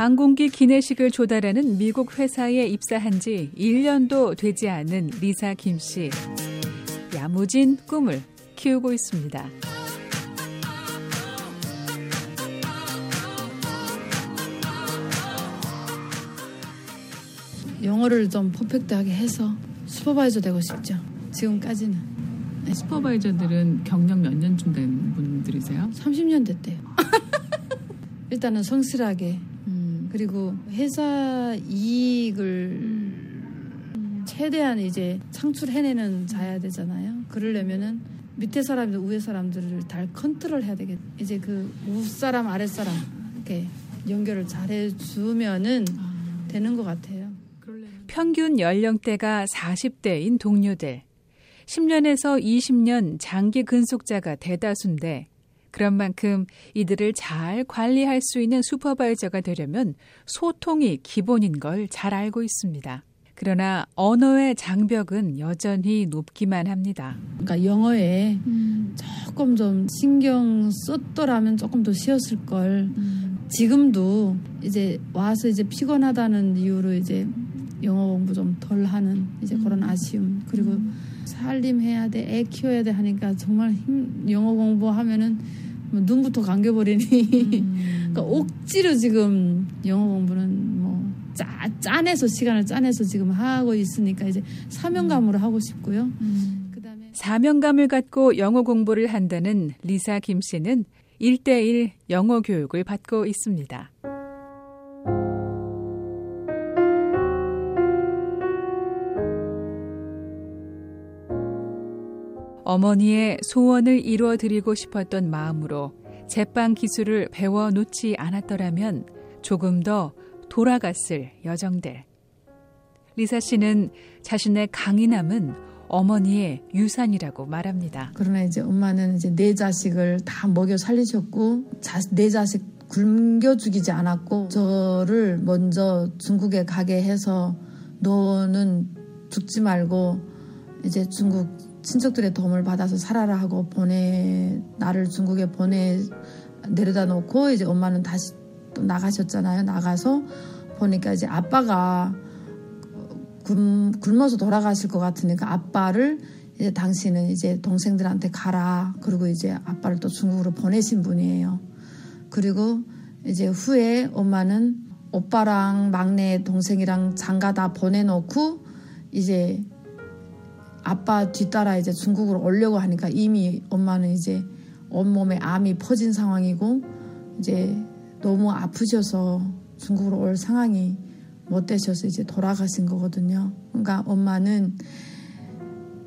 항공기 기내식을 조달하는 미국 회사에 입사한 지 1년도 되지 않은 리사 김 씨. 야무진 꿈을 키우고 있습니다. 영어를 좀 퍼펙트하게 해서 슈퍼바이저 되고 싶죠. 지금까지는. 네. 슈퍼바이저들은 경력 몇 년쯤 된 분들이세요? 30년 됐대요. 일단은 성실하게 음, 그리고 회사 이익을 최대한 이제 창출해내는 자야 되잖아요. 그러려면은 밑에 사람들 위에 사람들을 다 컨트롤 해야 되겠. 이제 그 윗사람 아랫사람 이렇게 연결을 잘해 주면은 되는 것 같아요. 평균 연령대가 40대인 동료들. 10년에서 20년 장기 근속자가 대다수인데 그런 만큼 이들을 잘 관리할 수 있는 슈퍼바이저가 되려면 소통이 기본인 걸 잘 알고 있습니다. 그러나 언어의 장벽은 여전히 높기만 합니다. 그러니까 영어에 음. 조금 좀 신경 썼더라면 조금 더 쉬었을 걸. 음. 지금도 이제 와서 이제 피곤하다는 이유로 이제 영어 공부 좀 덜 하는 이제 음. 그런 아쉬움 그리고 음. 살림해야 돼, 애 키워야 돼 하니까 정말 힘, 영어 공부하면은 뭐 눈부터 감겨버리니 음. 그러니까 억지로 지금 영어 공부는 뭐 짜, 짜내서 시간을 짜내서 지금 하고 있으니까 이제 사명감으로 하고 싶고요. 음. 그다음에 사명감을 갖고 영어 공부를 한다는 리사 김 씨는 1대1 영어 교육을 받고 있습니다. 어머니의 소원을 이루어 드리고 싶었던 마음으로 제빵 기술을 배워 놓지 않았더라면 조금 더 돌아갔을 여정들. 리사 씨는 자신의 강인함은 어머니의 유산이라고 말합니다. 그러나 이제 엄마는 이제 내 자식을 다 먹여 살리셨고 자, 내 자식 굶겨 죽이지 않았고 저를 먼저 중국에 가게 해서 너는 죽지 말고 이제 중국 친척들의 도움을 받아서 살아라 하고 보내 나를 중국에 보내 내려다 놓고 이제 엄마는 다시 또 나가셨잖아요. 나가서 보니까 이제 아빠가 굶, 굶어서 돌아가실 것 같으니까 아빠를 이제 당신은 이제 동생들한테 가라. 그리고 이제 아빠를 또 중국으로 보내신 분이에요. 그리고 이제 후에 엄마는 오빠랑 막내 동생이랑 장가 다 보내놓고 이제 아빠 뒤따라 이제 중국으로 오려고 하니까 이미 엄마는 이제 온몸에 암이 퍼진 상황이고 이제 너무 아프셔서 중국으로 올 상황이 못 되셔서 이제 돌아가신 거거든요. 그러니까 엄마는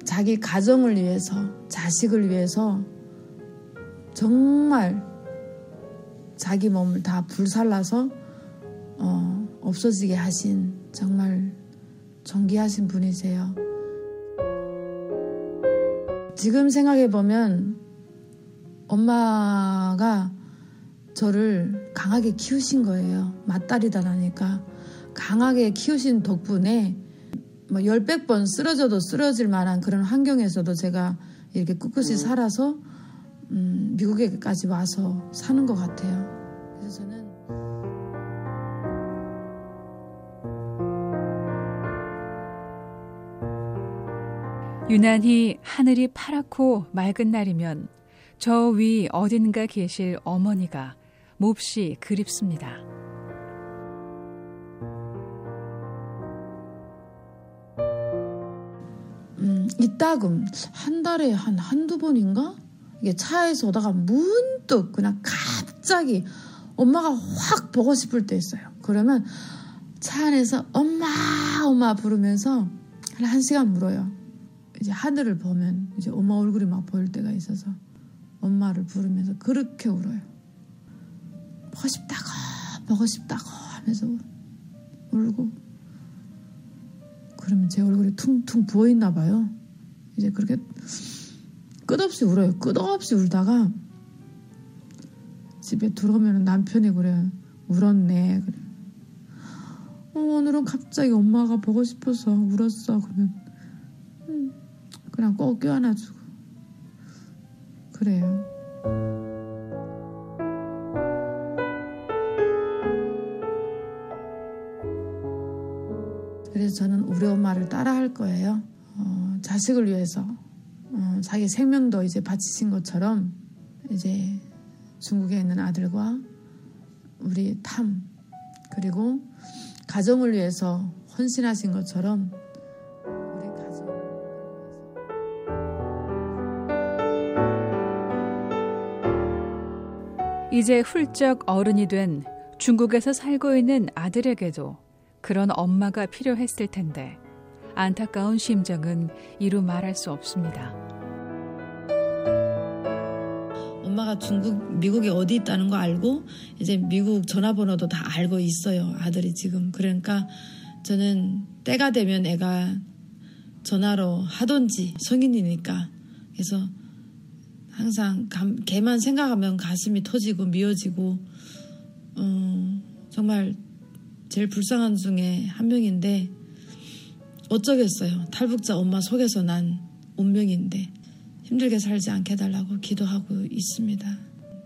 자기 가정을 위해서 자식을 위해서 정말 자기 몸을 다 불살라서 어, 없어지게 하신 정말 존귀하신 분이세요. 지금 생각해 보면 엄마가 저를 강하게 키우신 거예요. 맞다리다 나니까. 강하게 키우신 덕분에 뭐 10백 쓰러져도 쓰러질 만한 그런 환경에서도 제가 이렇게 꿋꿋이 살아서 음, 미국에까지 와서 사는 것 같아요. 그래서 저는 유난히 하늘이 파랗고 맑은 날이면 저 위 어딘가 계실 어머니가 몹시 그립습니다. 음, 이따금 한 달에 한 한두 번인가? 이게 차에서 오다가 문득 그냥 갑자기 엄마가 확 보고 싶을 때 있어요. 그러면 차 안에서 엄마 엄마 부르면서 한 시간 물어요. 이제 하늘을 보면 이제 엄마 얼굴이 막 보일 때가 있어서 엄마를 부르면서 그렇게 울어요. 보고 싶다고, 보고 싶다고 하면서 울고. 그러면 제 얼굴이 퉁퉁 부어있나 봐요. 이제 그렇게 끝없이 울어요. 끝없이 울다가 집에 들어오면 남편이 그래. 울었네. 그래. 어, 오늘은 갑자기 엄마가 보고 싶어서 울었어. 그러면 그냥 꼭 껴안아주고 그래요. 그래서 저는 우리 엄마를 따라할 거예요. 어, 자식을 위해서 어, 자기 생명도 이제 바치신 것처럼 이제 중국에 있는 아들과 우리 탐 그리고 가정을 위해서 헌신하신 것처럼 이제 훌쩍 어른이 된 중국에서 살고 있는 아들에게도 그런 엄마가 필요했을 텐데 안타까운 심정은 이루 말할 수 없습니다. 엄마가 중국 미국에 어디 있다는 거 알고 이제 미국 전화번호도 다 알고 있어요 아들이 지금 그러니까 저는 때가 되면 애가 전화로 하던지 성인이니까 그래서 항상 감, 걔만 생각하면 가슴이 터지고 미어지고 어, 정말 제일 불쌍한 중에 한 명인데 어쩌겠어요 탈북자 엄마 속에서 난 운명인데 힘들게 살지 않게 해달라고 기도하고 있습니다.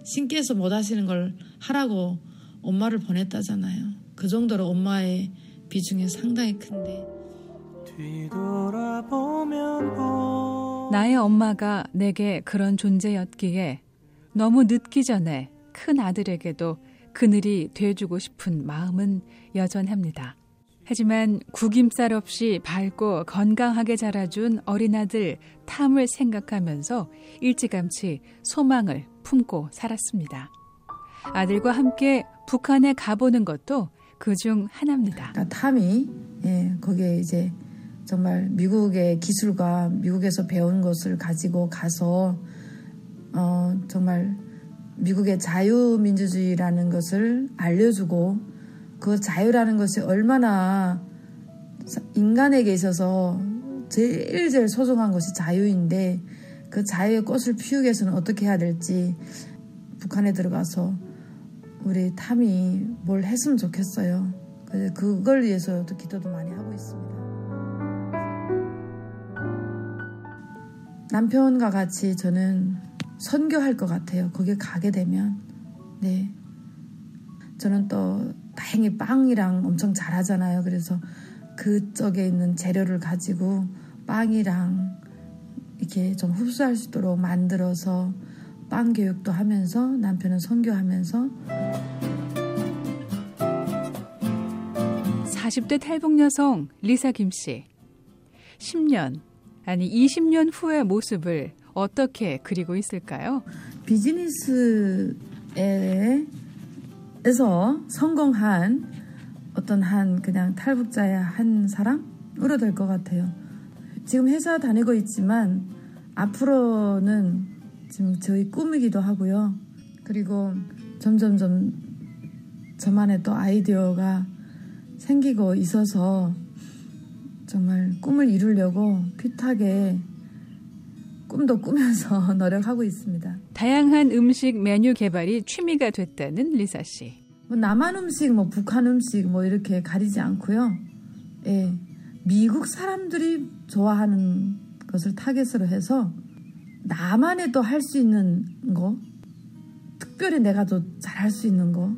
신께서 못 하시는 걸 하라고 엄마를 보냈다잖아요. 그 정도로 엄마의 비중이 상당히 큰데. 나의 엄마가 내게 그런 존재였기에 너무 늦기 전에 큰 아들에게도 그늘이 돼주고 싶은 마음은 여전합니다. 하지만 구김살 없이 밝고 건강하게 자라준 어린아들 탐을 생각하면서 일찌감치 소망을 품고 살았습니다. 아들과 함께 북한에 가보는 것도 그 중 하나입니다. 그러니까 탐이 예, 거기에 이제 정말 미국의 기술과 미국에서 배운 것을 가지고 가서 어, 정말 미국의 자유민주주의라는 것을 알려주고 그 자유라는 것이 얼마나 인간에게 있어서 제일 제일 소중한 것이 자유인데 그 자유의 꽃을 피우기 위해서는 어떻게 해야 될지 북한에 들어가서 우리 탐이 뭘 했으면 좋겠어요. 그걸 위해서도 기도도 많이 하고 있습니다. 남편과 같이 저는 선교할 것 같아요. 거기 가게 되면. 네. 저는 또 다행히 빵이랑 엄청 잘하잖아요. 그래서 그쪽에 있는 재료를 가지고 빵이랑 이렇게 좀 흡수할 수 있도록 만들어서 빵 교육도 하면서 남편은 선교하면서 40대 탈북 여성 리사 김 씨. 10년, 아니 20년 후의 모습을 어떻게 그리고 있을까요? 비즈니스에 에서 성공한 어떤 한 그냥 탈북자의 한 사람으로 될 것 같아요. 지금 회사 다니고 있지만 앞으로는 지금 저희 꿈이기도 하고요. 그리고 점점점 저만의 또 아이디어가 생기고 있어서 정말 꿈을 이루려고 핏하게 꿈도 꾸면서 노력하고 있습니다. 다양한 음식 메뉴 개발이 취미가 됐다는 리사 씨. 뭐 남한 음식, 뭐 북한 음식 뭐 이렇게 가리지 않고요. 예. 미국 사람들이 좋아하는 것을 타겟으로 해서 나만의 또 할 수 있는 거, 특별히 내가 더 잘할 수 있는 거,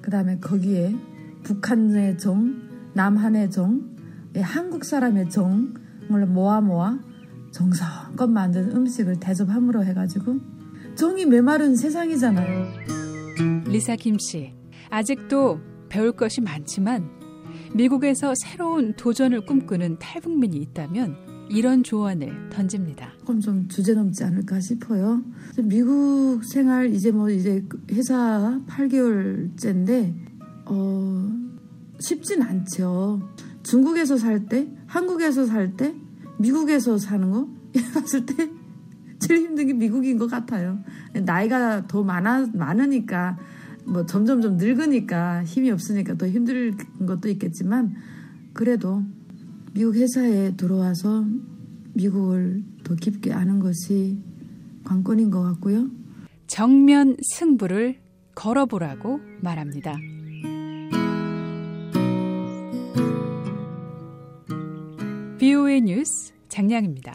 그 다음에 거기에 북한의 정, 남한의 정, 예, 한국 사람의 정을 모아 모아 정성껏 만든 음식을 대접함으로 해가지고 정이 메마른 세상이잖아요. 리사 김 씨, 아직도 배울 것이 많지만 미국에서 새로운 도전을 꿈꾸는 탈북민이 있다면 이런 조언을 던집니다. 조금 좀 주제 넘지 않을까 싶어요. 미국 생활 이제 뭐 이제 회사 8개월째인데 어 쉽진 않죠. 중국에서 살 때, 한국에서 살 때, 미국에서 사는 거 봤을 때 제일 힘든 게 미국인 것 같아요. 나이가 더 많아 많으니까 뭐 점점 좀 늙으니까 힘이 없으니까 더 힘든 것도 있겠지만 그래도 미국 회사에 들어와서 미국을 더 깊게 아는 것이 관건인 것 같고요. 정면 승부를 걸어보라고 말합니다. 뉴스 장량입니다.